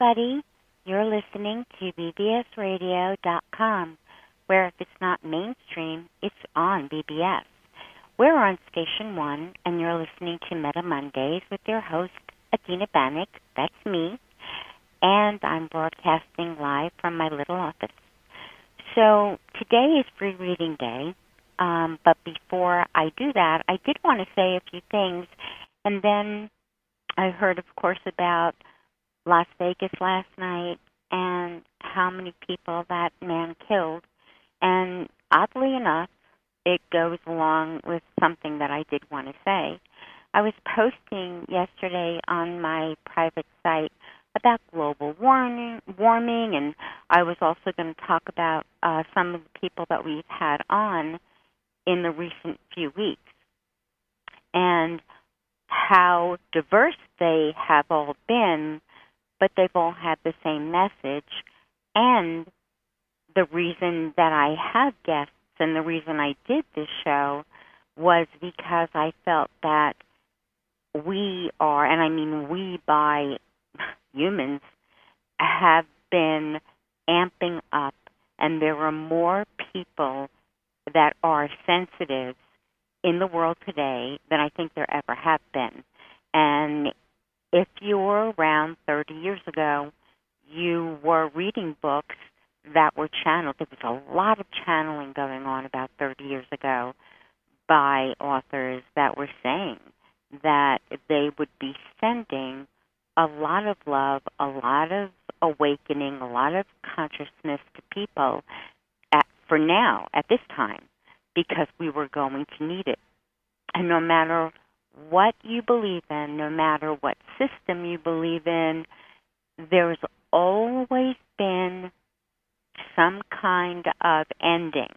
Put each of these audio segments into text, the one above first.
Everybody. You're listening to BBSRadio.com, where if it's not mainstream, it's on BBS. We're on Station 1, and you're listening to Meta Mondays with your host, Adena Bannick. That's me. And I'm broadcasting live from my little office. So today is free reading day. Um, but before I do that, I did want to say a few things. And then I heard, of course, about Las Vegas last night and how many people that man killed. And oddly enough, it goes along with something that I did want to say. I was posting yesterday on my private site about global warming, warming, and I was also going to talk about uh, some of the people that we've had on in the recent few weeks and how diverse they have all been, but they've all had the same message. And the reason that I have guests and the reason I did this show was because I felt that we are, and I mean we by humans, have been amping up, and there are more people that are sensitive in the world today than I think there ever have been. And if you were around 30 years ago, you were reading books that were channeled. There was a lot of channeling going on about 30 years ago by authors that were saying that they would be sending a lot of love, a lot of awakening, a lot of consciousness to people at, for now, at this time, because we were going to need it. And no matter what you believe in, no matter what system you believe in, there's always been some kind of ending.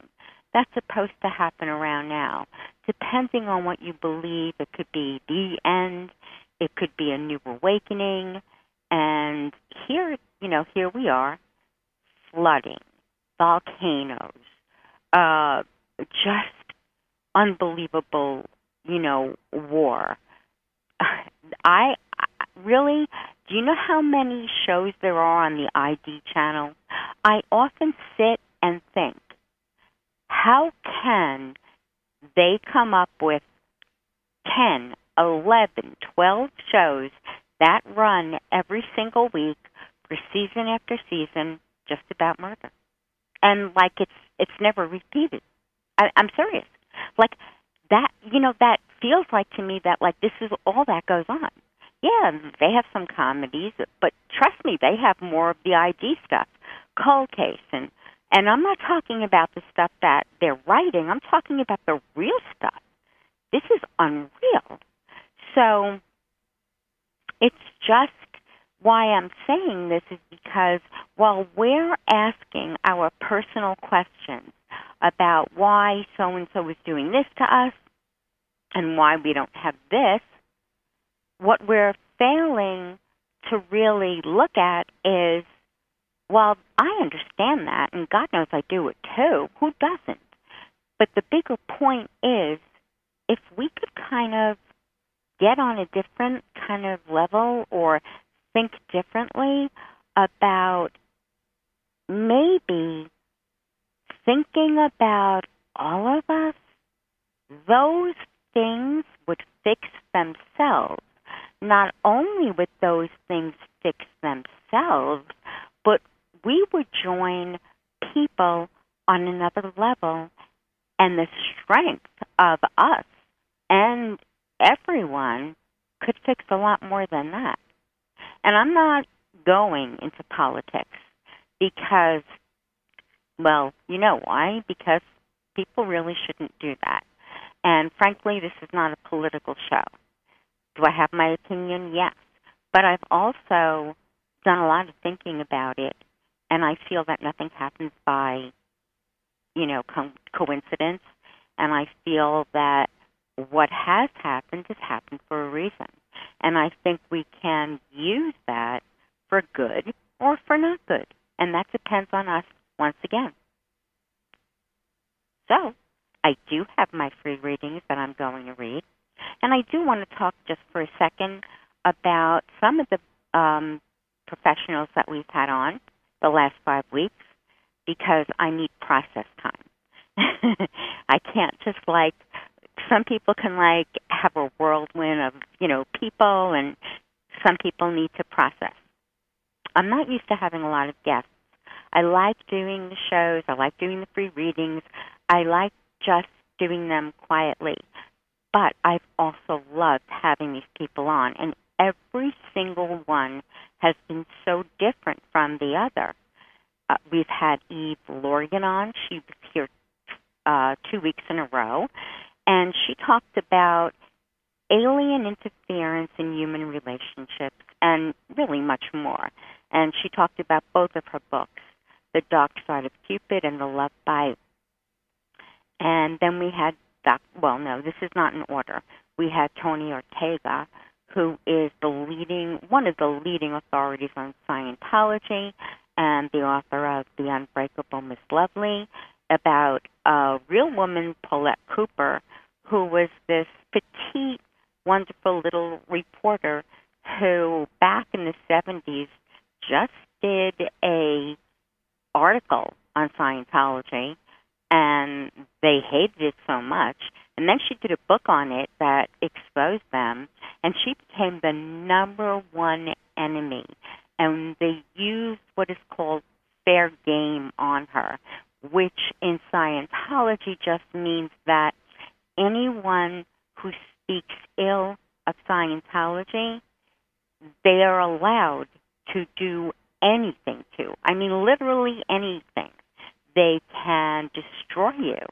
That's supposed to happen around now. Depending on what you believe, it could be the end, it could be a new awakening, and here, you know, here we are, flooding, volcanoes, uh, just unbelievable, you know, war. I, really do you know how many shows there are on the ID channel? I often sit and think, how can they come up with 10, 11, 12 shows that run every single week for season after season just about murder? And like it's it's never repeated. I, I'm serious. Like that, you know, that feels like to me that like this is all that goes on. Yeah, they have some comedies, but trust me, they have more of the ID stuff, cold case, and and I'm not talking about the stuff that they're writing. I'm talking about the real stuff. This is unreal. So it's just why I'm saying this is because while we're asking our personal questions about why so and so is doing this to us and why we don't have this, what we're failing to really look at is well, I understand that, and God knows I do it too. Who doesn't? But the bigger point is if we could kind of get on a different kind of level or think differently about maybe thinking about all of us, those things would fix themselves not only would those things fix themselves, but we would join people on another level and the strength of us and everyone could fix a lot more than that. And I'm not going into politics because, well, you know why? Because people really shouldn't do that. And frankly, this is not a political show. Do I have my opinion? Yes. But I've also done a lot of thinking about it, and I feel that nothing happens by, you know, co- coincidence. And I feel that what has happened has happened for a reason. And I think we can use that for good or for not good. And that depends on us once again. So, I do have my free readings that I'm going to read. And I do want to talk just for a second about some of the um, professionals that we've had on the last five weeks because I need process time. I can't just like some people can like have a whirlwind of, you know, people and some people need to process. I'm not used to having a lot of guests. I like doing the shows, I like doing the free readings. I like just doing them quietly. But I've also loved having these people on and every single one has been so different from the other. Uh, we've had Eve Lorgen on. She was here uh, two weeks in a row, and she talked about alien interference in human relationships and really much more. And she talked about both of her books, The Dark Side of Cupid and The Love Bite. And then we had, Doc, well, no, this is not in order. We had Tony Ortega, who is the leading, one of the leading authorities on Scientology and the author of The Unbreakable Miss Lovely, about a real woman, Paulette Cooper, who was this petite, wonderful little reporter who, back in the 70s, just did a article on Scientology, and they hated it so much. And then she did a book on it that exposed them, and she became the number one enemy. And they used what is called fair game on her, which in Scientology just means that anyone who speaks ill of Scientology, they are allowed to do anything to. I mean, literally anything. They can destroy you,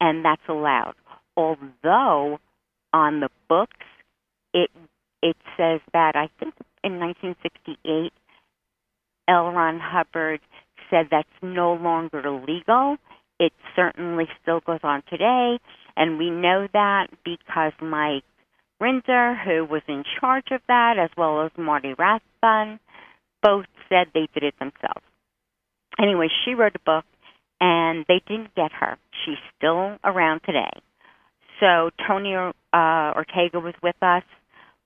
and that's allowed. Although on the books, it it says that I think in 1968, L. Ron Hubbard said that's no longer illegal. It certainly still goes on today, and we know that because Mike Rinder, who was in charge of that, as well as Marty Rathbun, both said they did it themselves. Anyway, she wrote a book, and they didn't get her. She's still around today. So Tony uh, Ortega was with us.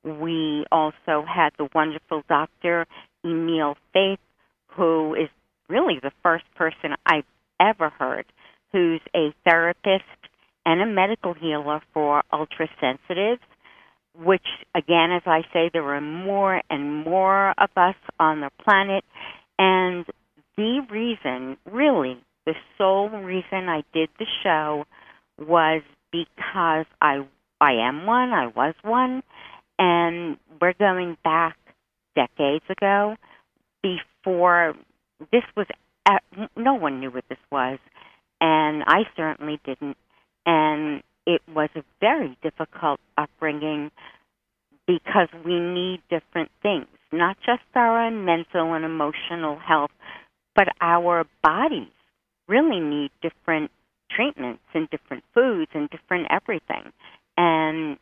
We also had the wonderful Dr. Emil Faith, who is really the first person I've ever heard who's a therapist and a medical healer for ultra sensitives, which, again, as I say, there are more and more of us on the planet. And the reason, really, the sole reason I did the show was because I I am one, I was one, and we're going back decades ago before this was no one knew what this was and I certainly didn't and it was a very difficult upbringing because we need different things, not just our mental and emotional health, but our bodies really need different treatments and different foods and different everything. And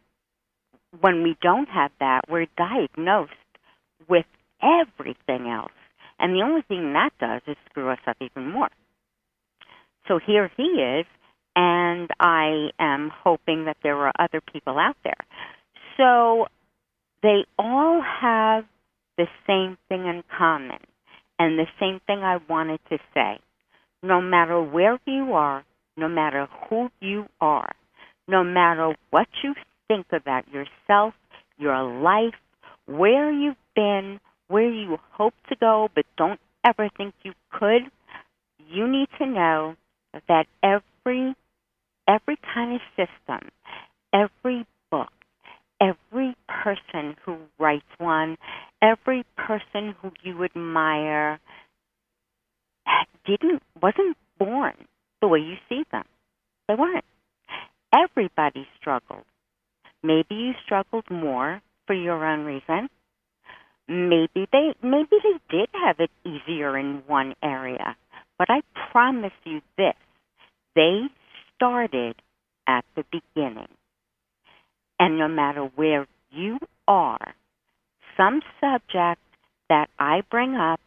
when we don't have that, we're diagnosed with everything else. And the only thing that does is screw us up even more. So here he is, and I am hoping that there are other people out there. So they all have the same thing in common. And the same thing I wanted to say. No matter where you are, no matter who you are, no matter what you think about yourself, your life, where you've been, where you hope to go but don't ever think you could, you need to know that every every kind of system, every book, every person who writes one, every person who you admire didn't wasn't born the way you see them. They weren't. Everybody struggled. Maybe you struggled more for your own reason. Maybe they maybe they did have it easier in one area. But I promise you this. They started at the beginning. And no matter where you are, some subject that I bring up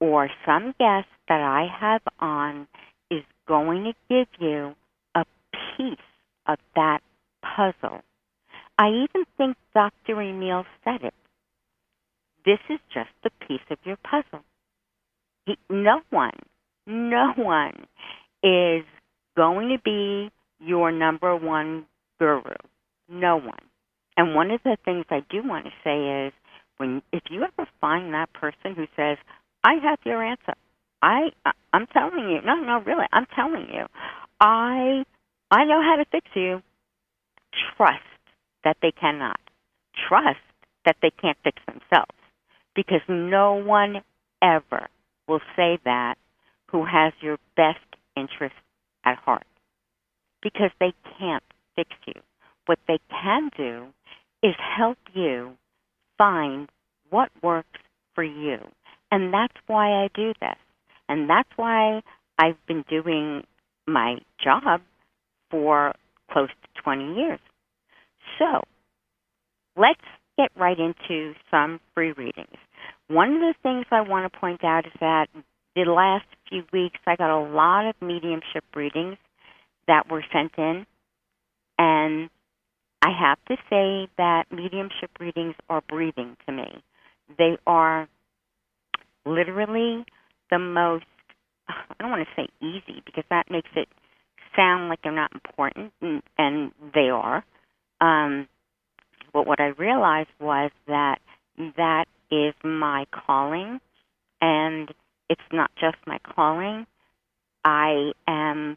or some guest that I have on is going to give you a piece of that puzzle. I even think Dr. Emil said it. this is just a piece of your puzzle. He, no one, no one is going to be your number one guru. No one. And one of the things I do want to say is when if you ever find that person who says, "I have your answer," I I'm telling you, no, no, really, I'm telling you, I I know how to fix you. Trust that they cannot. Trust that they can't fix themselves because no one ever will say that who has your best interest at heart because they can't fix you. What they can do is help you find what works for you. And that's why I do this. And that's why I've been doing my job for close to 20 years. So, let's get right into some free readings. One of the things I want to point out is that the last few weeks I got a lot of mediumship readings that were sent in, and I have to say that mediumship readings are breathing to me. They are literally the most, I don't want to say easy because that makes it sound like they're not important, and, and they are. Um, but what I realized was that that is my calling, and it's not just my calling. I am,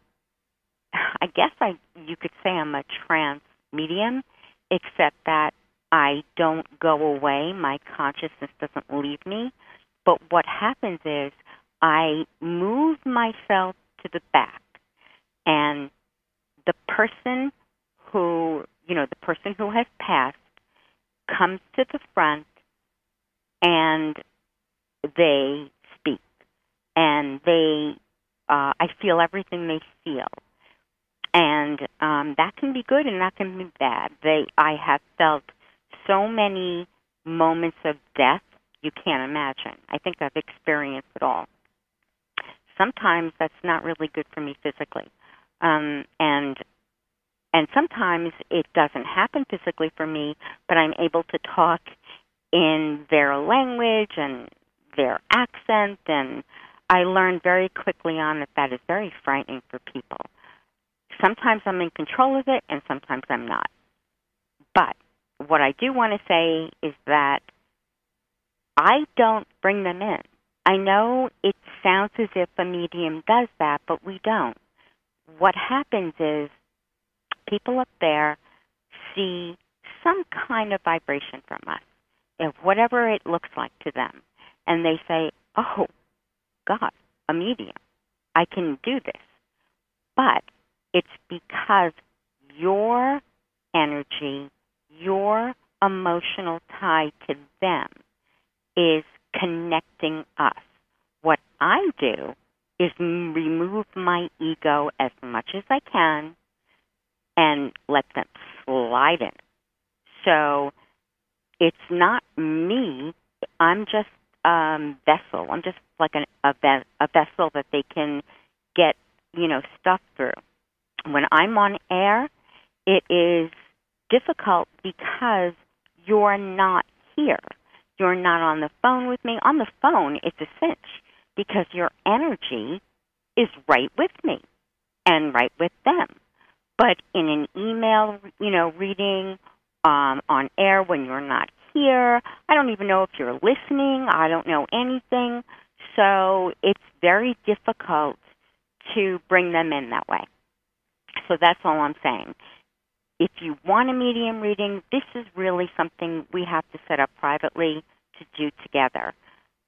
I guess I you could say I'm a trance medium, except that I don't go away. My consciousness doesn't leave me. But what happens is I move myself to the back, and the person who, you know, the person who has passed comes to the front and they speak and they uh, I feel everything they feel and um, that can be good and that can be bad. They I have felt so many moments of death you can't imagine. I think I've experienced it all. Sometimes that's not really good for me physically, um, and and sometimes it doesn't happen physically for me, but I'm able to talk in their language and their accent, and I learned very quickly on that that is very frightening for people. Sometimes I'm in control of it, and sometimes I'm not. But what I do want to say is that I don't bring them in. I know it sounds as if a medium does that, but we don't. What happens is people up there see some kind of vibration from us, if whatever it looks like to them, and they say, "Oh, God, a medium, I can do this." But it's because your energy, your emotional tie to them is connecting us. What I do is remove my ego as much as I can and let them slide in. So it's not me. I'm just um vessel. I'm just like an, a, a vessel that they can get, you know, stuff through. When I'm on air, it is difficult because you're not here. You're not on the phone with me. On the phone, it's a cinch because your energy is right with me and right with them. But in an email, you know, reading um, on air when you're not here, I don't even know if you're listening. I don't know anything. So it's very difficult to bring them in that way. So that's all I'm saying. If you want a medium reading, this is really something we have to set up privately to do together.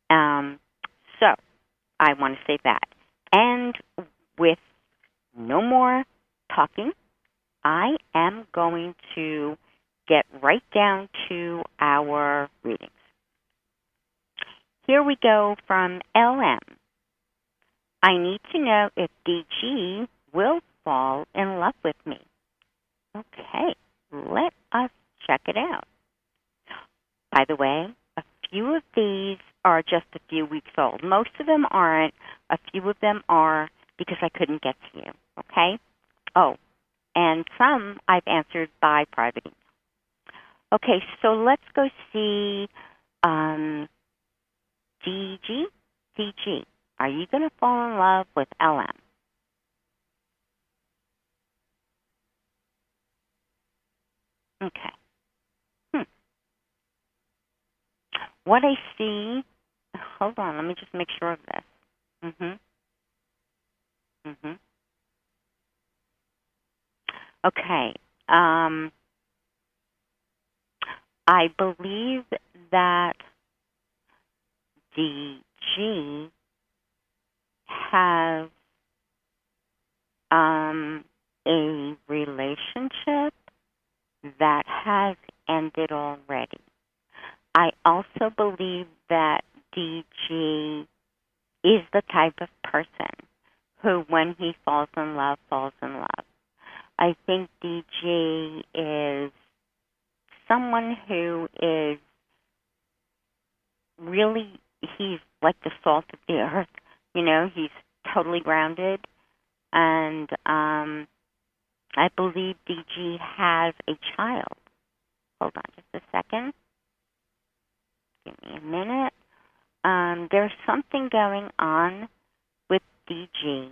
Um, so I want to say that. And with no more talking, I am going to get right down to our readings. Here we go from LM. I need to know if DG will fall in love with me. Okay, let us check it out. By the way, a few of these are just a few weeks old. Most of them aren't. A few of them are because I couldn't get to you. Okay? Oh, and some I've answered by private email. Okay, so let's go see Um, DG, DG, are you going to fall in love with LM? Okay. Hmm. What I see, hold on, let me just make sure of this. Mhm. Mhm. Okay. Um, I believe that DG has um, a relationship that has ended already. I also believe that DG is the type of person who, when he falls in love, falls in love. I think DG is someone who is really, he's like the salt of the earth. You know, he's totally grounded. And um, I believe DG has a child. Hold on just a second. Give me a minute. Um, there's something going on with DG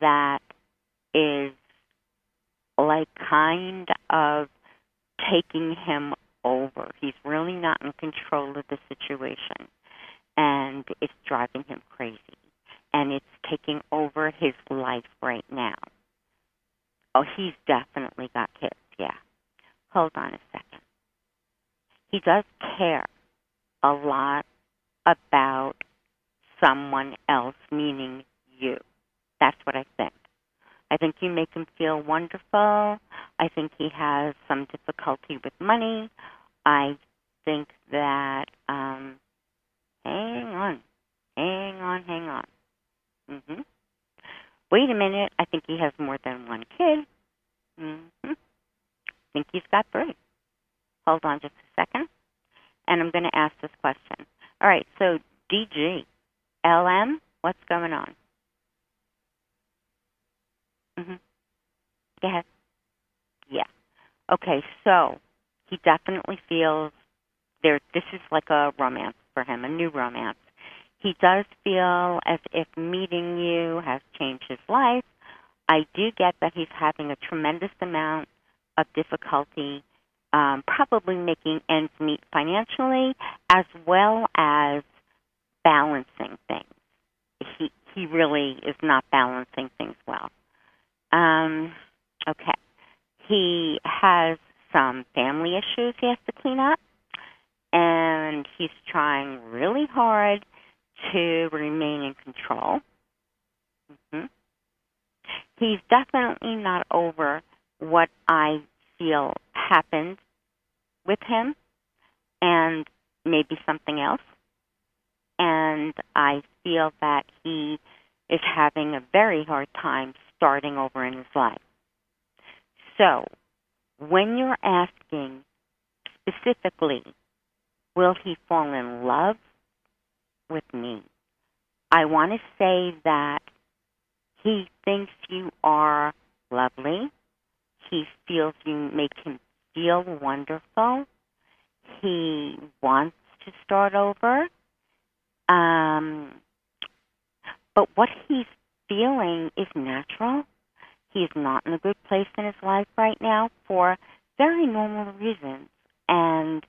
that is like kind of taking him over. He's really not in control of the situation and it's driving him crazy. And it's taking over his life right now. Oh, he's definitely got kids, yeah. Hold on a second. He does care a lot about someone else, meaning you. That's what I think. I think you make him feel wonderful. I think he has some difficulty with money. I think that um hang on. Hang on, hang on. Mhm. Wait a minute, I think he has more than one kid. Mhm. I think he's got three. Hold on just a second. And I'm going to ask this question. All right, so DG, LM, what's going on? Mm-hmm. Go ahead. Yeah. Okay, so he definitely feels there this is like a romance for him, a new romance. He does feel as if meeting you has changed his life. I do get that he's having a tremendous amount of difficulty um, probably making ends meet financially as well as balancing things. He he really is not balancing things well. Um, okay. He has some family issues he has to clean up, and he's trying really hard to remain in control. Mm-hmm. He's definitely not over what I feel happened with him and maybe something else. And I feel that he is having a very hard time starting over in his life. So, when you're asking specifically, will he fall in love with me? I want to say that he thinks you are lovely. He feels you make him feel wonderful. He wants to start over. Um, but what he's feeling is natural. He's not in a good place in his life right now for very normal reasons. And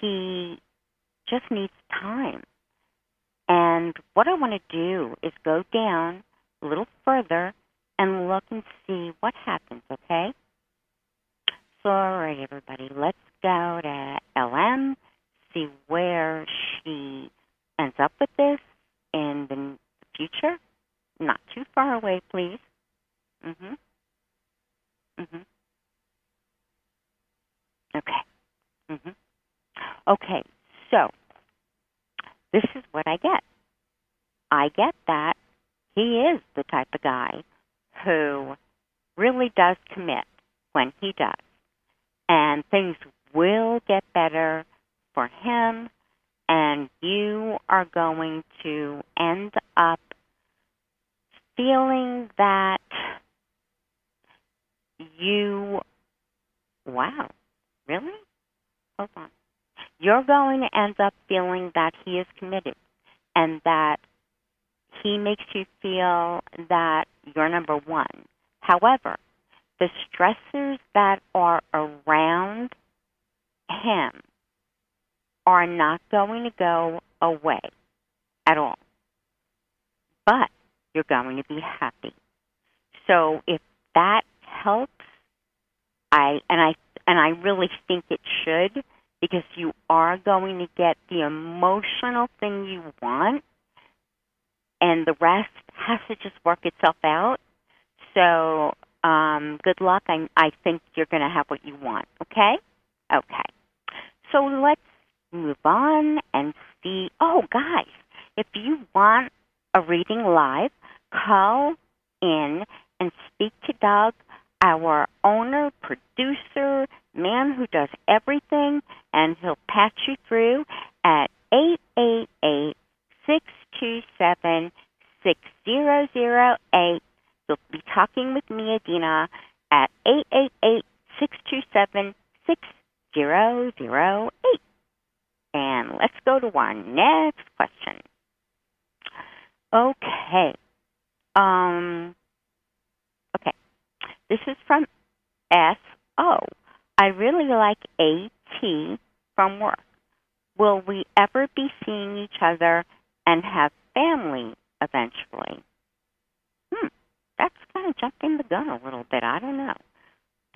he just needs time. And what I want to do is go down a little further and look and see what happens, okay? So, all right, everybody, let's go to LM, see where she ends up with this in the future. Not too far away, please. Mhm. Mhm. Okay. Mhm. Okay. So, this is what I get. I get that he is the type of guy who really does commit when he does. And things will get better for him, and you are going to end up feeling that you, wow, really? Hold on. You're going to end up feeling that he is committed and that he makes you feel that you're number one. However, the stressors that are around him are not going to go away at all. But you're going to be happy. So if that helps, I and I and I really think it should because you are going to get the emotional thing you want and the rest has to just work itself out. So, um, good luck. I, I think you're going to have what you want. Okay? Okay. So let's move on and see. Oh, guys, if you want a reading live, call in and speak to Doug, our owner, producer, man who does everything, and he'll patch you through at 888 627 6008. You'll be talking with me, Adena, at 888 627 6008. And let's go to our next question. Okay. Um, okay. This is from S.O. I really like AT from work. Will we ever be seeing each other and have family eventually? Hmm, that's kind of jumping the gun a little bit. I don't know.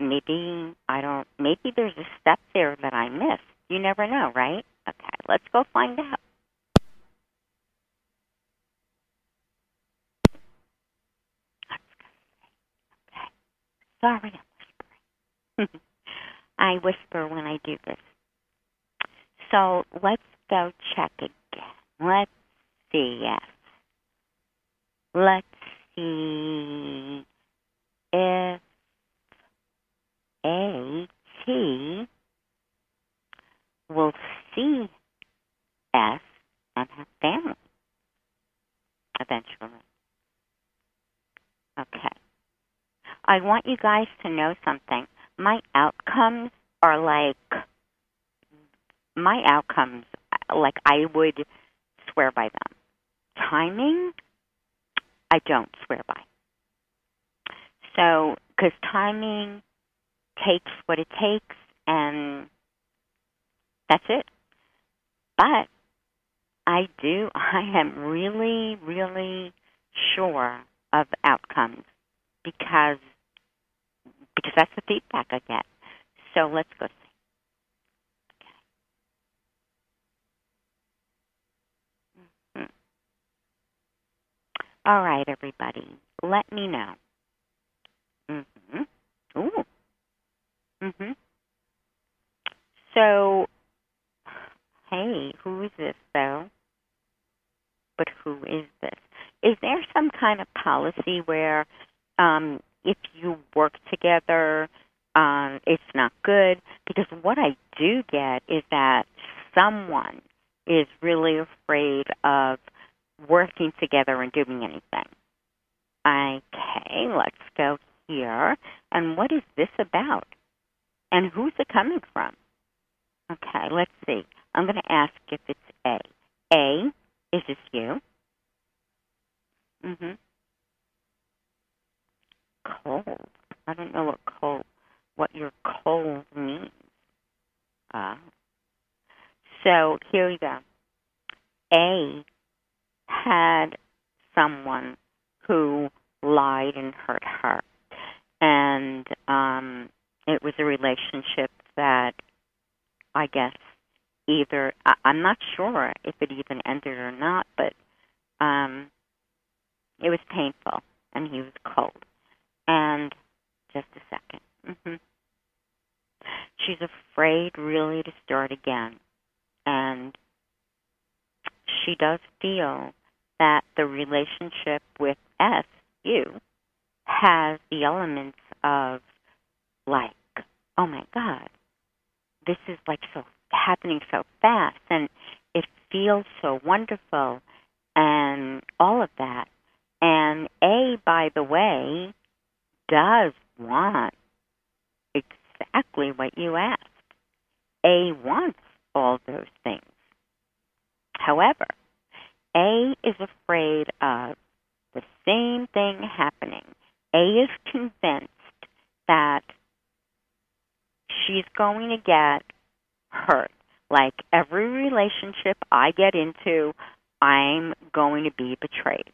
Maybe I don't. Maybe there's a step there that I missed. You never know, right? Okay, let's go find out. Okay. Sorry, I'm whispering. I whisper when I do this. So let's go check again. Let's see. Yes. Let's see if A T will see S and have family eventually. Okay. I want you guys to know something. My outcomes are like my outcomes like I would swear by them. Timing I don't swear by. So, because timing takes what it takes, and that's it. But I do, I am really, really sure of outcomes because because that's the feedback I get. So let's go see. Okay. Mm-hmm. All right, everybody. Let me know. Mhm. Ooh. Mhm. So, hey, who is this though? But who is this? Is there some kind of policy where um, if you work together, um, it's not good? Because what I do get is that someone is really afraid of working together and doing anything. Okay, let's go here. And what is this about? And who's it coming from? Okay, let's see. I'm going to ask if it's A. A, is this you? Mm-hmm. Cold. I don't know what cold, what your cold means. Uh, so here we go. A had someone who lied and hurt her, and um, it was a relationship that I guess either I, I'm not sure if it even ended or not, but um, it was painful, and he was cold. And just a 2nd mm-hmm. She's afraid really to start again, and she does feel that the relationship with S, you, has the elements of like, oh my God, this is like so happening so fast and it feels so wonderful and all of that. And A, by the way, does want exactly what you asked. A wants all those things. However, A is afraid of the same thing happening. A is convinced that she's going to get hurt. Like every relationship I get into, I'm going to be betrayed.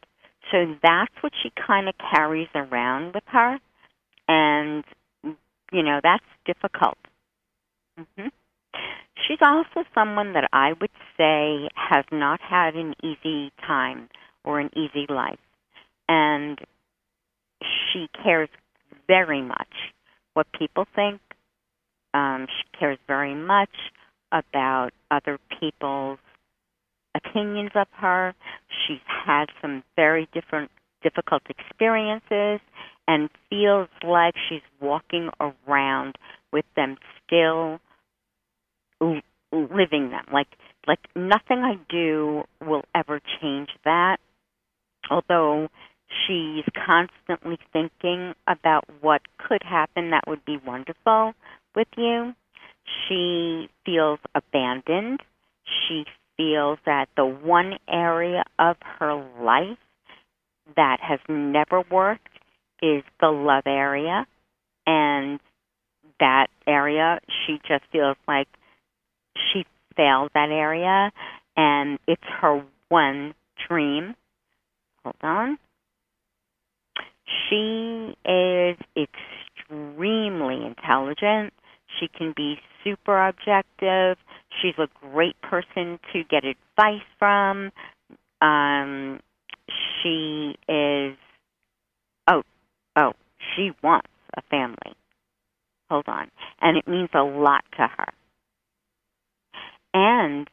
So that's what she kind of carries around with her. And, you know, that's difficult. hmm She's also someone that I would say has not had an easy time or an easy life. And she cares very much what people think. Um, she cares very much about other people's opinions of her. She's had some very different difficult experiences and feels like she's walking around with them still living them like like nothing i do will ever change that although she's constantly thinking about what could happen that would be wonderful with you she feels abandoned. She feels that the one area of her life that has never worked is the love area. And that area, she just feels like she failed that area. And it's her one dream. Hold on. She is extremely intelligent. She can be super objective. She's a great person to get advice from. Um, she is, oh, oh, she wants a family. Hold on. And it means a lot to her. And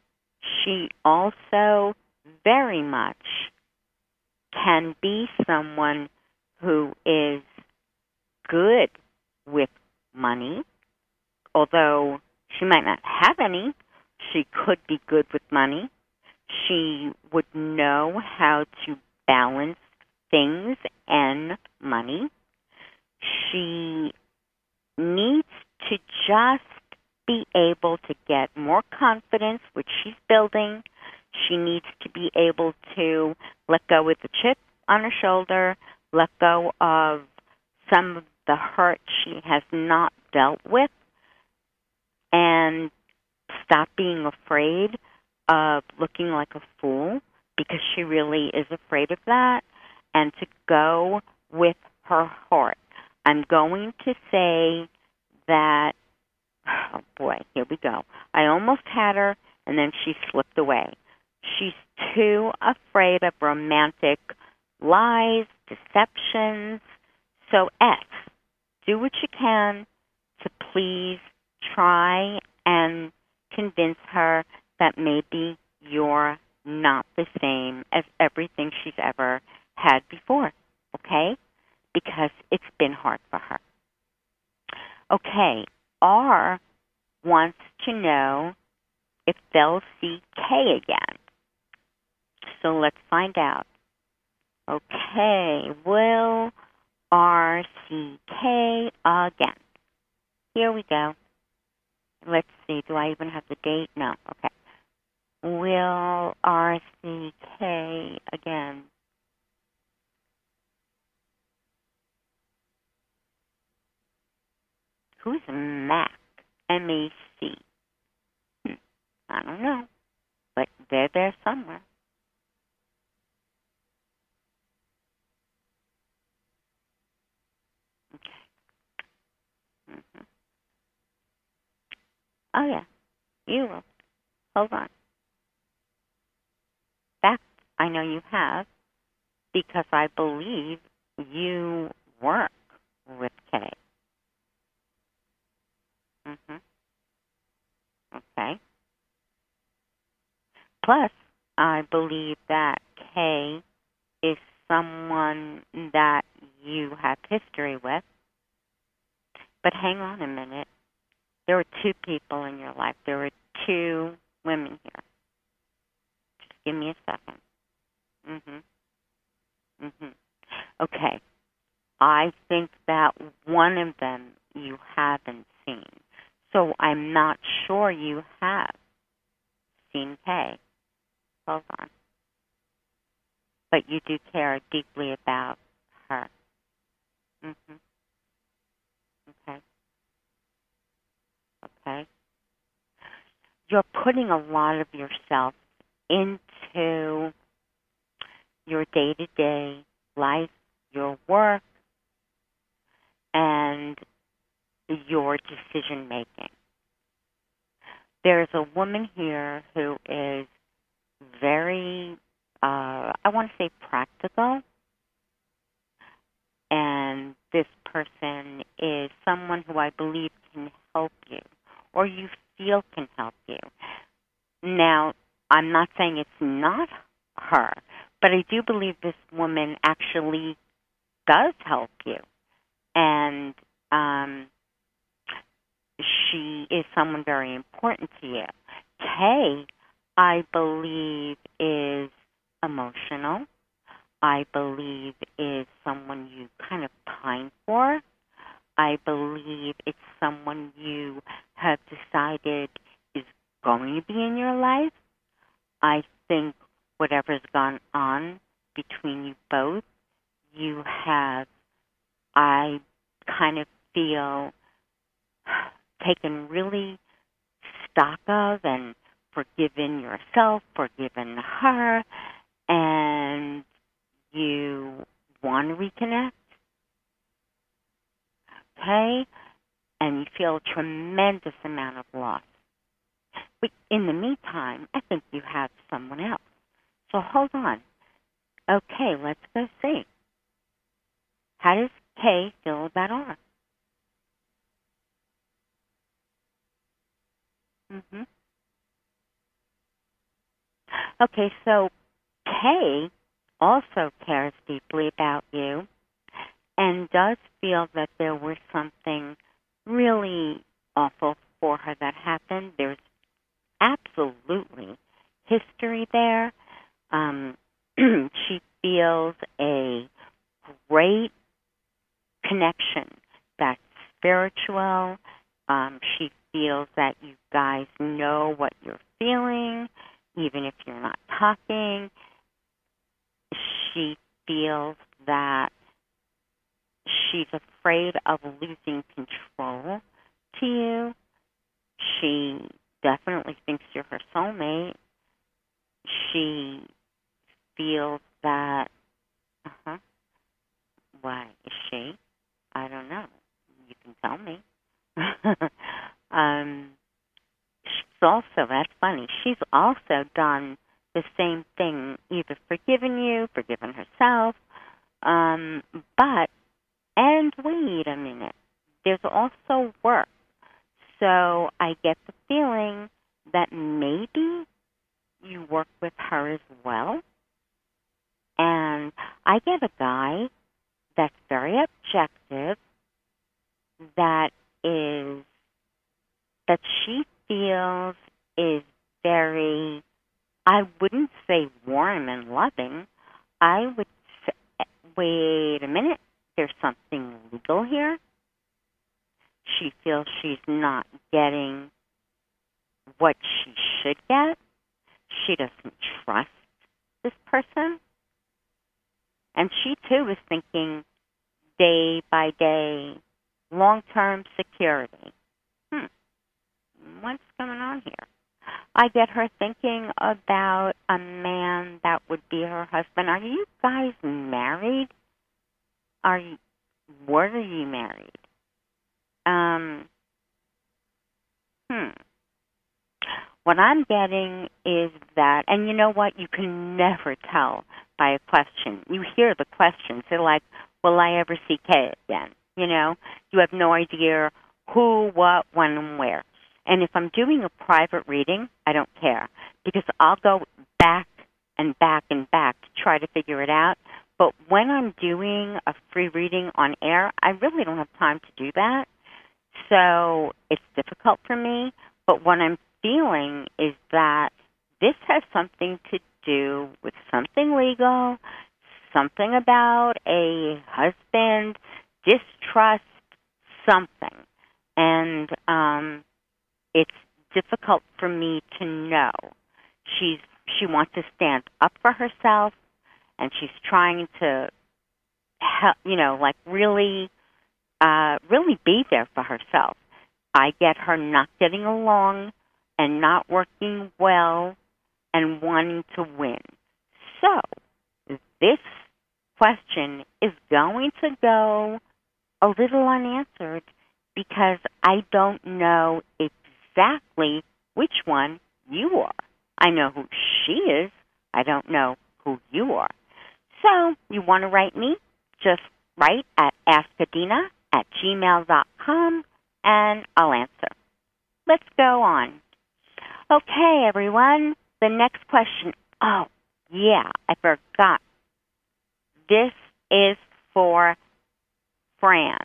she also very much can be someone who is good with money although she might not have any, she could be good with money. She would know how to balance things and money. She needs to just be able to get more confidence, which she's building. She needs to be able to let go of the chip on her shoulder, let go of some of the hurt she has not dealt with, and stop being afraid of looking like a fool because she really is afraid of that and to go with her heart. I'm going to say that, oh boy, here we go. I almost had her and then she slipped away. She's too afraid of romantic lies, deceptions. So, S, do what you can to please try and convince her that maybe you're not the same as everything she's ever had before, okay? Because it's been hard for her. Okay, R wants to know if they'll see K again. So let's find out. Okay, will R see K again? Here we go let's see, do I even have the date? No. Okay. Will RCK again. Who's Mac? M A C. Hmm. I don't know. But they're there somewhere. Oh, yeah. You will. Hold on. That I know you have because I believe you work with K. Mhm. Okay. Plus, I believe that K is someone that you have history with. But hang on a minute there were two people in your life. There were two women here. Just give me a second. Mhm. Mhm. Okay. I think that one of them you haven't seen. So I'm not sure you have seen Kay. Hold on. But you do care deeply about her. Mhm. Okay. Okay. You're putting a lot of yourself into your day to day life, your work, and your decision making. There's a woman here who is very, uh, I want to say practical, and this person is someone who I believe can help you, or you feel can help you. Now, I'm not saying it's not her, but I do believe this woman actually does help you. And um, she is someone very important to you. Kay, I believe, is emotional. I believe is someone you kind of pine for. I believe it's someone you have decided is going to be in your life. I think whatever's gone on between you both, you have, I kind of feel, taken really stock of and forgiven yourself, forgiven her, and you want to reconnect. Okay? And you feel a tremendous amount of loss. But in the meantime, I think you have someone else. So hold on. Okay, let's go see. How does K feel about R? Mm-hmm. Okay, so K also cares deeply about you and does feel that there was something really awful for her that happened. There's absolutely history there. Um, she feels a great connection that's spiritual. Um, she feels that you guys know what you're feeling, even if you're not talking. She feels that she's afraid of losing control to you. She definitely thinks you're her soulmate. She feels that, uh huh. Why is she? I don't know. You can tell me. um, she's also that's funny. She's also done the same thing, either forgiven you, forgiven herself. Um, but and wait a minute, there's also work. So I get the feeling that maybe you work with her as well. And I get a guy that's very objective, that is, that she feels is very, I wouldn't say warm and loving. I would say, eh, wait a minute, there's something legal here. She feels she's not getting what she should get. She doesn't trust this person. And she too is thinking day by day, long term security. Hmm. What's going on here? I get her thinking about a man that would be her husband. Are you guys married? Are you, were you married? Um, hmm. What I'm getting is that, and you know what? You can never tell by a question. You hear the questions. They're like, will I ever see Kay again? You know, you have no idea who, what, when, and where. And if I'm doing a private reading, I don't care because I'll go back and back and back to try to figure it out. But when I'm doing a free reading on air, I really don't have time to do that. So it's difficult for me. But what I'm feeling is that this has something to do with something legal, something about a husband, distrust, something. And um, it's difficult for me to know. She's she wants to stand up for herself and she's trying to help, you know, like really uh really be there for herself. I get her not getting along and not working well and wanting to win. So, this question is going to go a little unanswered because I don't know exactly which one you are. I know who she is. I don't know who you are. So you want to write me? Just write at askadena at gmail.com and I'll answer. Let's go on. Okay, everyone. The next question. Oh, yeah, I forgot. This is for Fran.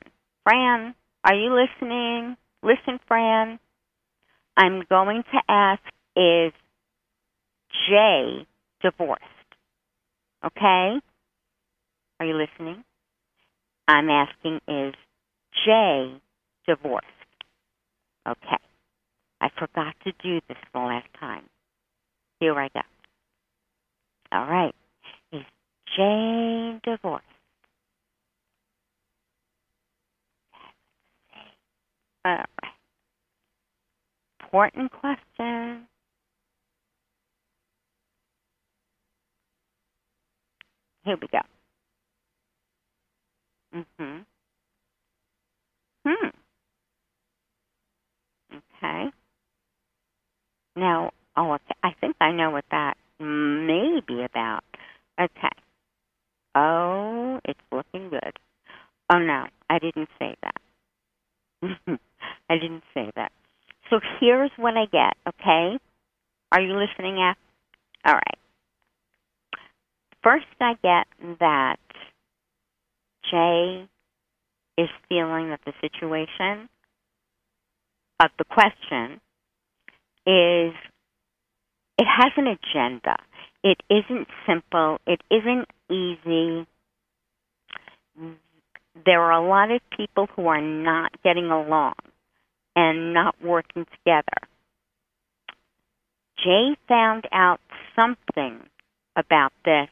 Fran, are you listening? Listen, Fran. I'm going to ask is Jay divorced? Okay? Are you listening? I'm asking is Jay divorced? Okay. I forgot to do this the last time. Here I go. All right. Is Jay divorced? All right. Important question. Here we go. Mhm. Hmm. Okay. Now, oh, okay. I think I know what that may be about. Okay. Oh, it's looking good. Oh no, I didn't say that. I didn't say that. So here's what I get, okay? Are you listening, F? All right. First, I get that Jay is feeling that the situation of the question is it has an agenda. It isn't simple. It isn't easy. There are a lot of people who are not getting along and not working together. Jay found out something about this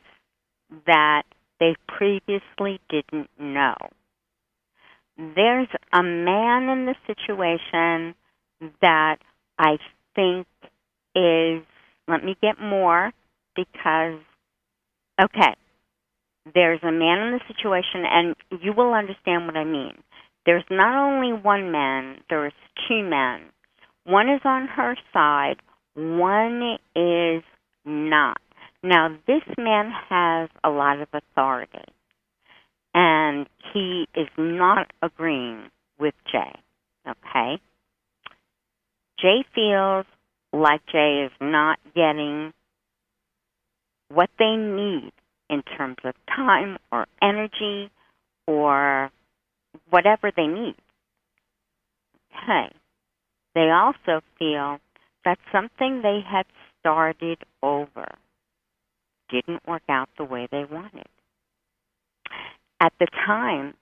that they previously didn't know. There's a man in the situation that I think is, let me get more because, okay, there's a man in the situation, and you will understand what I mean. There's not only one man, there's two men. One is on her side, one is not. Now, this man has a lot of authority, and he is not agreeing with Jay. Okay? Jay feels like Jay is not getting what they need in terms of time or energy or whatever they need. Okay. They also feel that something they had started over didn't work out the way they wanted. At the time,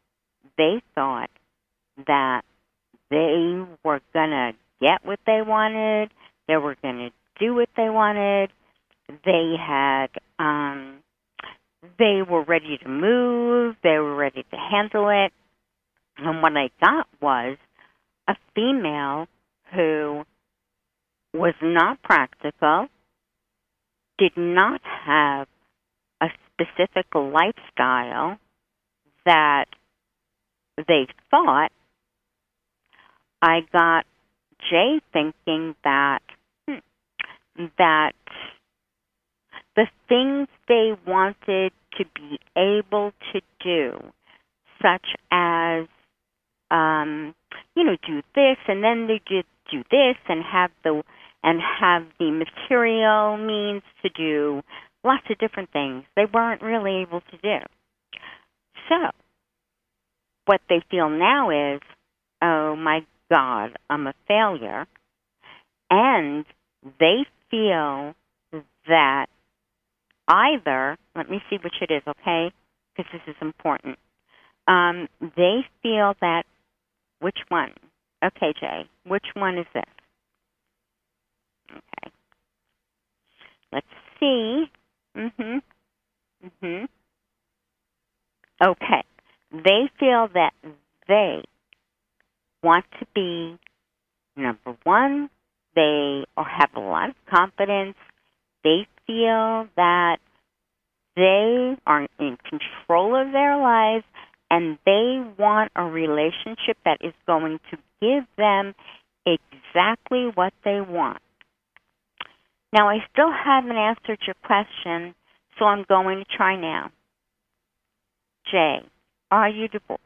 they thought that they were going to get what they wanted, they were going to do what they wanted, they had um they were ready to move, they were ready to handle it. And what I got was a female who was not practical, did not have a specific lifestyle that they thought, I got Jay thinking that hmm, that the things they wanted to be able to do, such as um, you know, do this and then they just do this and have the and have the material means to do lots of different things they weren't really able to do. So, what they feel now is, oh my God, I'm a failure. And they feel that either, let me see which it is, okay? Because this is important. Um, they feel that, which one? Okay, Jay, which one is this? Okay. Let's see. Mhm. Mhm. Okay. They feel that they want to be number one. They have a lot of confidence. They feel that they are in control of their lives and they want a relationship that is going to give them exactly what they want. Now, I still haven't answered your question, so I'm going to try now. Jay, are you divorced?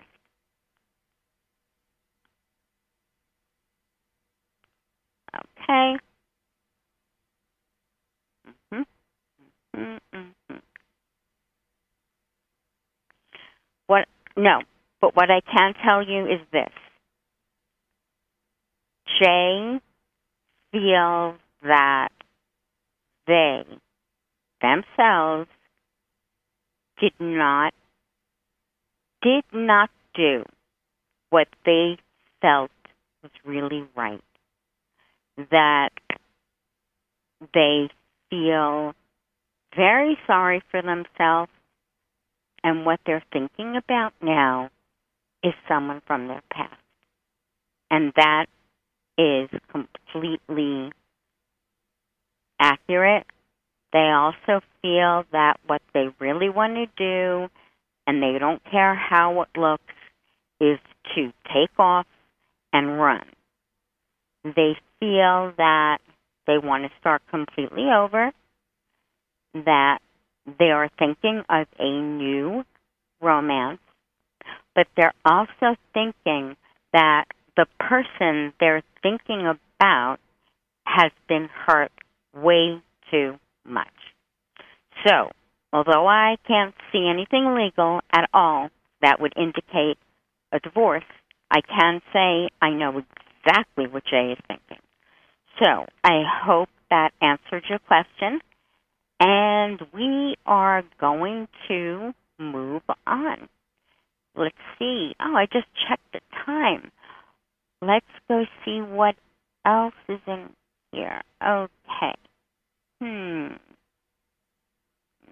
Okay. Mm-hmm. Mm-hmm. What? No, but what I can tell you is this: Jay feels that they themselves did not did not do what they felt was really right. That they feel very sorry for themselves and what they're thinking about now is someone from their past. And that is completely accurate. They also feel that what they really want to do, and they don't care how it looks, is to take off and run. They feel that they want to start completely over, that they are thinking of a new romance, but they're also thinking that the person they're thinking about has been hurt way too much. So, although I can't see anything legal at all that would indicate a divorce, I can say I know exactly what Jay is thinking. So, I hope that answered your question. And we are going to move on. Let's see. Oh, I just checked the time. Let's go see what else is in here. Okay. Hmm.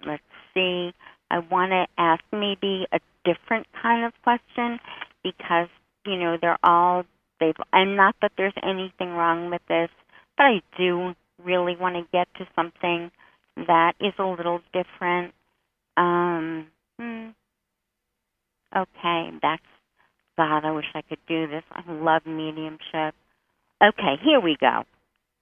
Let's see. I want to ask maybe a different kind of question because, you know, they're all, they've, and not that there's anything wrong with this, but I do really want to get to something that is a little different. Um, hmm. Okay, that's God. I wish I could do this. I love mediumship. Okay, here we go.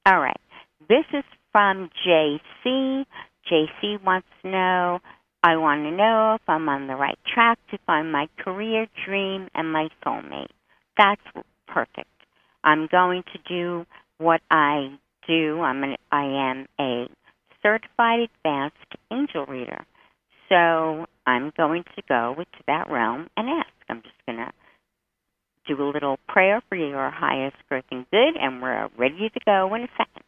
All right, this is from JC. JC wants to know. I want to know if I'm on the right track to find my career dream and my soulmate. That's perfect. I'm going to do what I do. I'm an, I am a certified advanced angel reader. So I'm going to go into that realm and ask. I'm just going to do a little prayer for your highest growth and good, and we're ready to go in a second.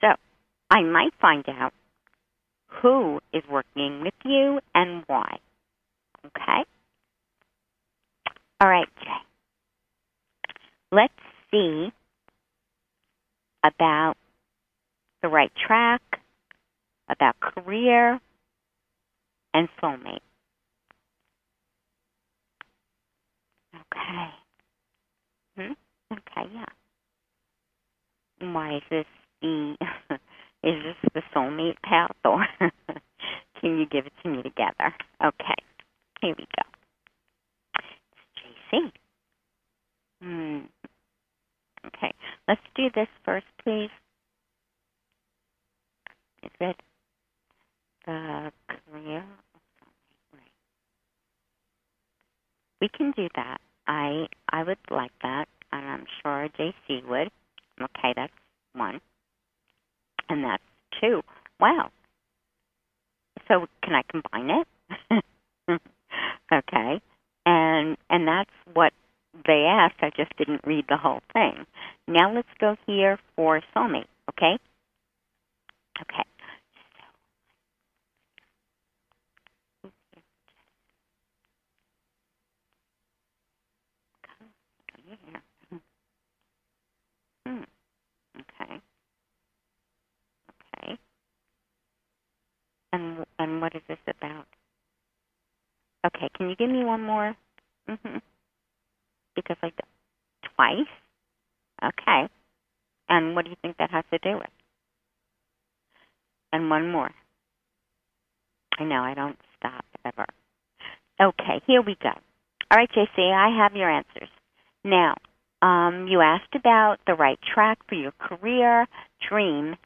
So I might find out who is working with you and why. Okay? All right, Jay. Let's see about the right track, about career, and soulmate. Okay. Hmm? Okay, yeah. Why is this the is this the soulmate path or can you give it to me together? Okay. Here we go. It's JC. Hmm. Okay. Let's do this first, please. Is it the career? We can do that. I I would like that, and I'm sure JC would. Okay, that's one, and that's two. Wow. So can I combine it? okay, and and that's what they asked. I just didn't read the whole thing. Now let's go here for soulmate. Okay. Okay. And and what is this about? Okay, can you give me one more? Mhm. Because like twice. Okay. And what do you think that has to do with? And one more. I know I don't stop ever. Okay, here we go. All right, JC, I have your answers. Now, um, you asked about the right track for your career, dream,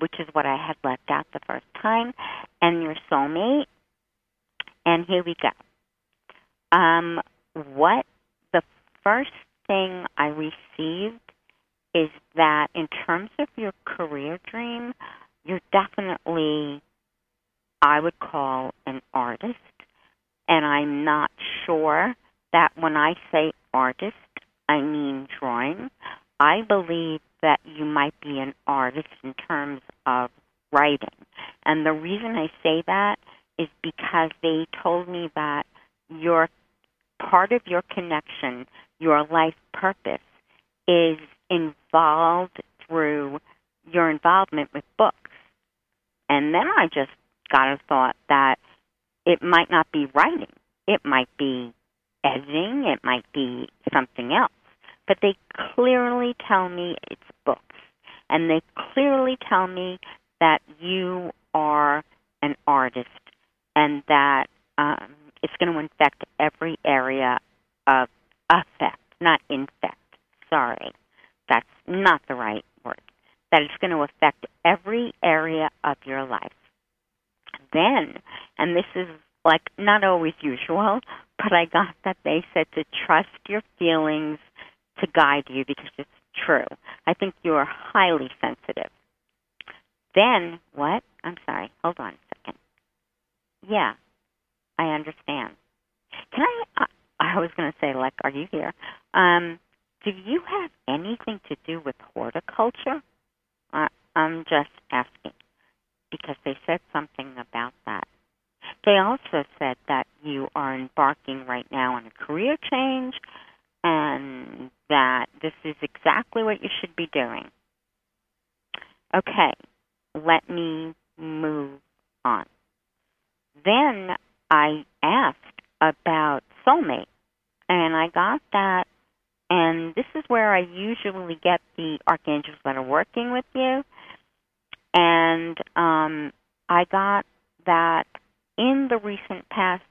which is what I had left out the first time, and your soulmate. And here we go. Um, what the first thing I received is that in terms of your career dream, you're definitely, I would call, an artist. And I'm not sure that when I say artist, I mean drawing. I believe that you might be an artist in terms of writing. And the reason I say that is because they told me that your part of your connection, your life purpose, is involved through your involvement with books. And then I just got a thought that it might not be writing. It might be editing. It might be something else. But they clearly tell me it's books. And they clearly tell me that you are an artist and that um, it's going to infect every area of affect, not infect. Sorry, that's not the right word. That it's going to affect every area of your life. Then, and this is like not always usual, but I got that they said to trust your feelings to guide you because it's true. I think you are highly sensitive. Then, what? I'm sorry, hold on a second. Yeah, I understand. Can I? Uh, I was going to say, like, are you here? Um, do you have anything to do with horticulture? Uh, I'm just asking because they said something about that. They also said that you are embarking right now on a career change and that this is exactly what you should be doing. Okay, let me move on. Then I asked about soulmate, and I got that, and this is where I usually get the archangels that are working with you, and um, I got that in the recent past,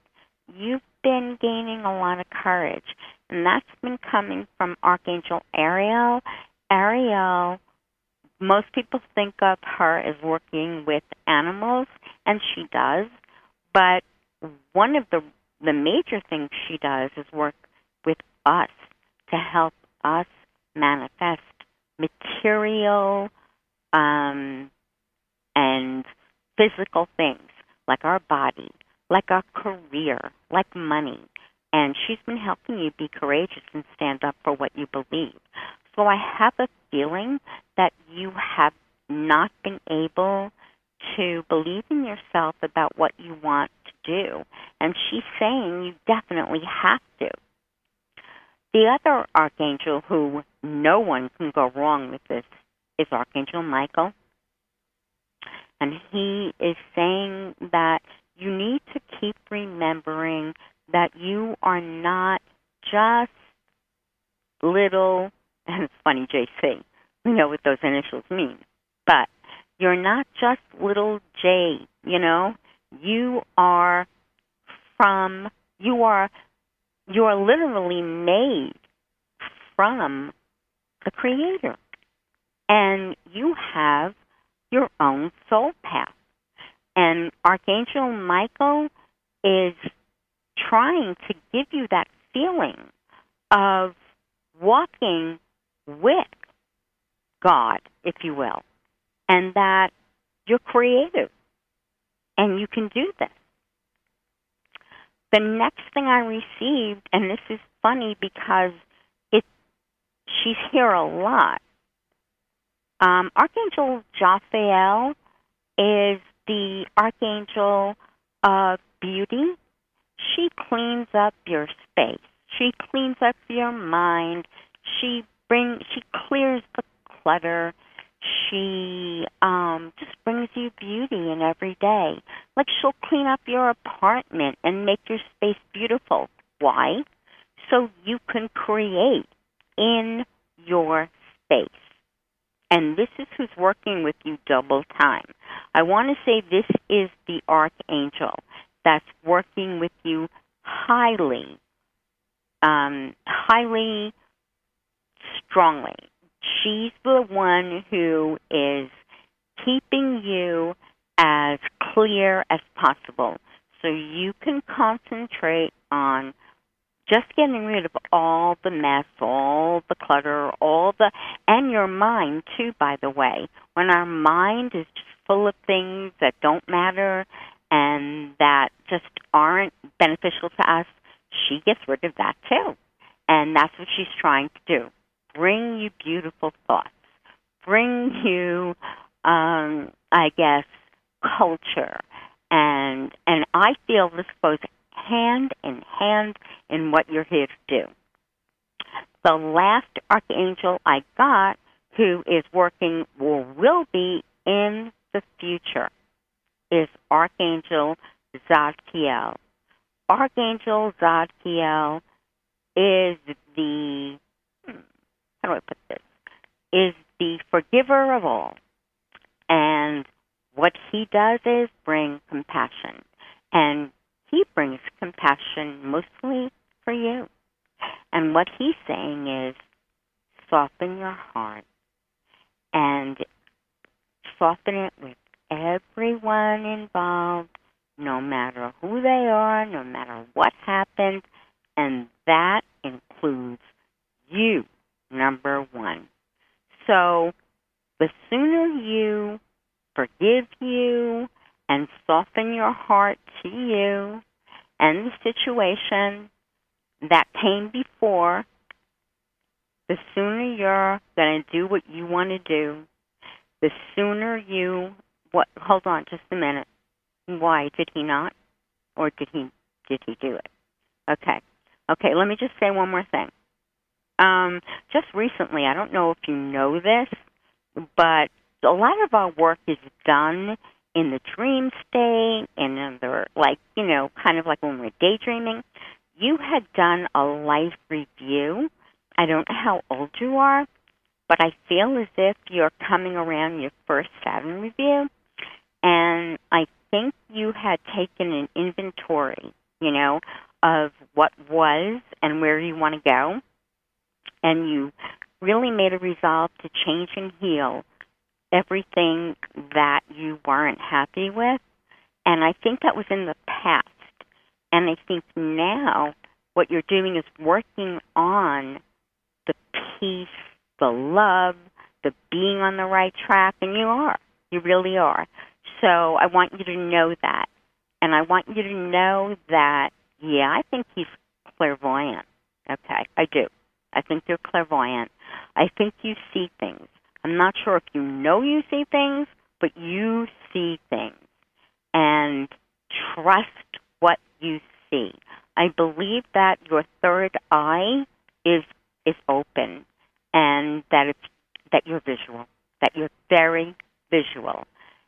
you've been gaining a lot of courage, and that's been coming from Archangel Ariel. Ariel, most people think of her as working with animals, and she does, but one of the the major things she does is work with us to help us manifest material um, and physical things like our body, like a career, like money. And she's been helping you be courageous and stand up for what you believe. So I have a feeling that you have not been able to believe in yourself about what you want to do. And she's saying you definitely have to. The other archangel who no one can go wrong with this is Archangel Michael. And he is saying that you need to keep remembering that you are not just little, and it's funny, JC, we know what those initials mean, but you're not just little J, you know? You are from, you are, you are literally made from the Creator. And you have your own soul path. And Archangel Michael is trying to give you that feeling of walking with God, if you will, and that you're creative and you can do this. The next thing I received, and this is funny because it she's here a lot, um, Archangel Jophiel is the archangel of beauty. She cleans up your space. She cleans up your mind. She bring she clears the clutter. She um, just brings you beauty in every day. Like she'll clean up your apartment and make your space beautiful. Why? So you can create in your space. And this is who's working with you double time. I want to say this is the archangel that's working with you highly, um, highly strongly. She's the one who is keeping you as clear as possible so you can concentrate on just getting rid of all the mess, all the clutter, all the, and your mind too, by the way. When our mind is just full of things that don't matter and that just aren't beneficial to us, she gets rid of that too. And that's what she's trying to do. Bring you beautiful thoughts. Bring you, um, I guess, culture. And, and I feel this goes hand in hand in what you're here to do. The last archangel I got who is working or will be in the future is Archangel Zadkiel. Archangel Zadkiel is the how do I put this? Is the forgiver of all. And what he does is bring compassion. And he brings compassion mostly for you. And what he's saying is soften your heart and soften it with everyone involved, no matter who they are, no matter what happened. and that includes you, number one. So the sooner you forgive you and soften your heart to you and the situation that came before, the sooner you're going to do what you want to do, the sooner you what hold on just a minute. Why did he not? Or did he did he do it? Okay. Okay, let me just say one more thing. Um, just recently, I don't know if you know this, but a lot of our work is done in the dream state and in the like, you know, kind of like when we're daydreaming. You had done a life review. I don't know how old you are, but I feel as if you're coming around your first Saturn review. And I think you had taken an inventory, you know, of what was and where you want to go. And you really made a resolve to change and heal everything that you weren't happy with. And I think that was in the past. And I think now what you're doing is working on the peace, the love, the being on the right track, and you are. You really are. So I want you to know that. And I want you to know that, yeah, I think he's clairvoyant. Okay, I do. I think you're clairvoyant. I think you see things. I'm not sure if you know you see things, but you see things. And trust what you see. I believe that your third eye is is open and that it's that you're visual, that you're very visual.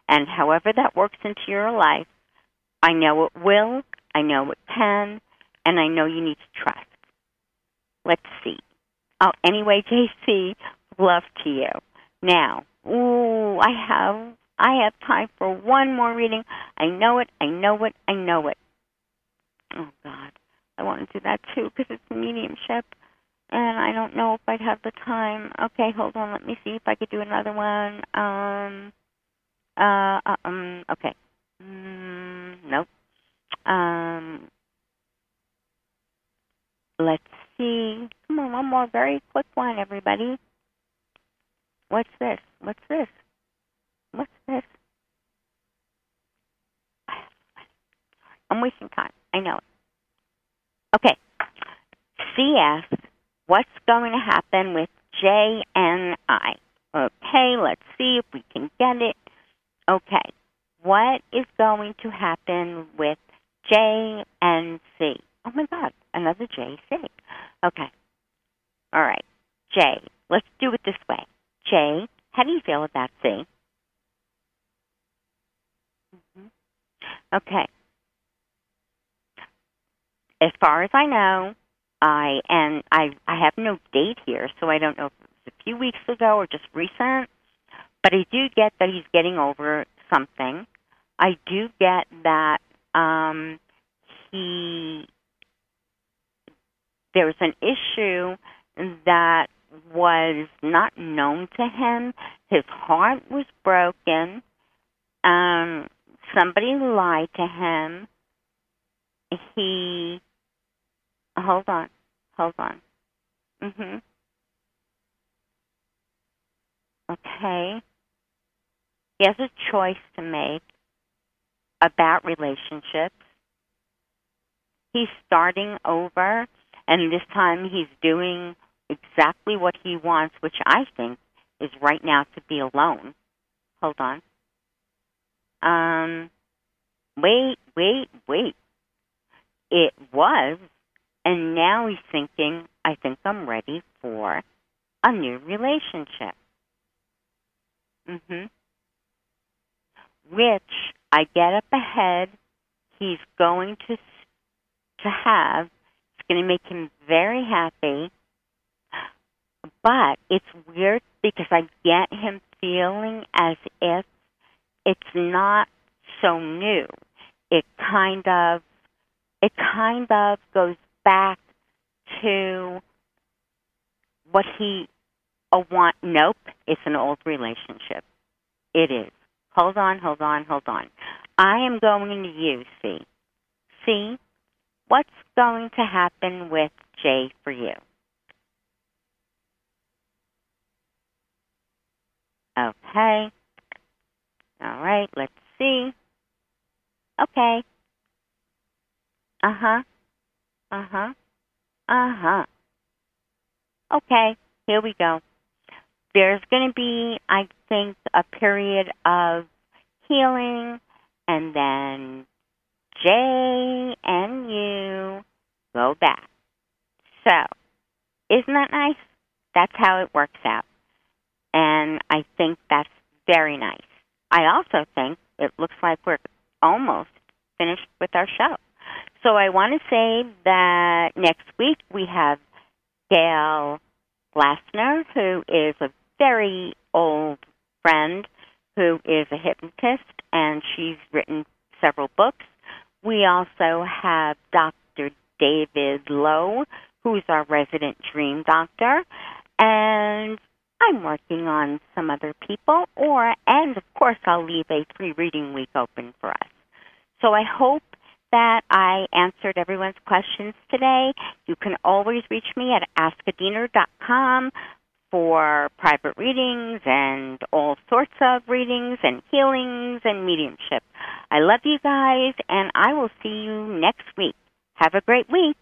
And however that works into your life, I know it will, I know it can, and I know you need to trust. Let's see. Oh, anyway, JC, love to you. Now, ooh, I have I have time for one more reading. I know it. I know it. I know it. Oh God, I want to do that too because it's mediumship, and I don't know if I'd have the time. Okay, hold on. Let me see if I could do another one. Um, uh, um, okay. Mm, nope. Um, let's see. Come on, one more very quick one, everybody. What's this? What's this? What's this? I'm wasting time. I know. It. Okay. CS, what's going to happen with JNI? Okay, let's see if we can get it. Okay. What is going to happen with J and C? Oh my God, another JC. Okay. All right. J. Let's do it this way. J How do you feel about C? Mm-hmm. Okay. As far as I know, I and I I have no date here, so I don't know if it was a few weeks ago or just recent. But I do get that he's getting over something. I do get that um, he there was an issue that was not known to him. His heart was broken. Um, somebody lied to him. He hold on, hold on. Mhm. Okay. He has a choice to make about relationships. He's starting over, and this time he's doing exactly what he wants, which I think is right now to be alone. Hold on. Um, wait, wait, wait. It was, and now he's thinking, I think I'm ready for a new relationship. Mhm. Which I get up ahead. He's going to to have. It's going to make him very happy. But it's weird because I get him feeling as if it's not so new. It kind of it kind of goes back to what he a want nope, it's an old relationship. It is. Hold on, hold on, hold on. I am going to use C. C, what's going to happen with Jay for you? Okay. All right, let's see. Okay. Uh huh. Uh huh. Uh huh. Okay, here we go. There's going to be, I think, a period of healing, and then J and you go back. So, isn't that nice? That's how it works out. And I think that's very nice. I also think it looks like we're almost finished with our show. So I want to say that next week we have Gail Glassner, who is a very old friend who is a hypnotist, and she's written several books. We also have Dr. David Lowe, who's our resident dream doctor, and I'm working on some other people, or, and of course, I'll leave a free reading week open for us. So I hope that I answered everyone's questions today. You can always reach me at askadena.com for private readings and all sorts of readings and healings and mediumship. I love you guys, and I will see you next week. Have a great week.